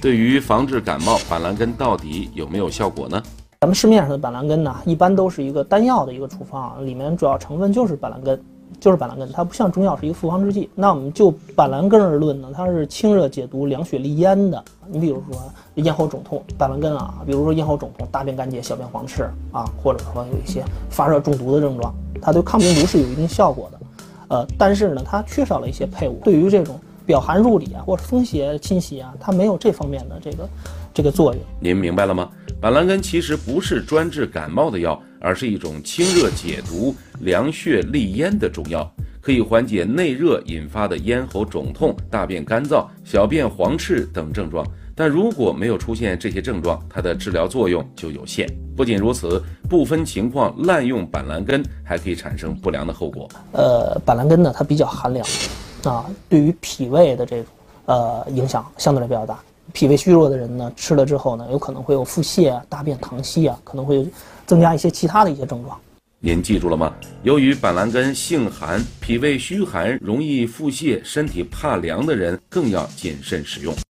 对于防治感冒，板蓝根到底有没有效果呢？咱们市面上的板蓝根呢，一般都是一个单药的一个处方，里面主要成分就是板蓝根，就是板蓝根，它不像中药是一个复方制剂。那我们就板蓝根而论呢，它是清热解毒、凉血利咽的。你比如说咽喉肿痛，板蓝根啊，比如说咽喉肿痛、大便干结、小便黄赤啊，或者说有一些发热中毒的症状，它对抗病毒是有一定效果的。呃，但是呢，它缺少了一些配伍，对于这种表寒入里啊，或者风邪侵袭啊，它没有这方面的这个这个作用。您明白了吗？板蓝根其实不是专治感冒的药，而是一种清热解毒、凉血利咽的中药，可以缓解内热引发的咽喉肿痛、大便干燥、小便黄赤等症状。但如果没有出现这些症状，它的治疗作用就有限。不仅如此，部分情况滥用板蓝根还可以产生不良的后果。呃，板蓝根呢，它比较寒凉，啊，对于脾胃的这种呃影响相对来比较大。脾胃虚弱的人呢，吃了之后呢，有可能会有腹泻、大便溏稀啊，可能会增加一些其他的一些症状。您记住了吗？由于板蓝根性寒，脾胃虚寒，容易腹泻，身体怕凉的人更要谨慎使用。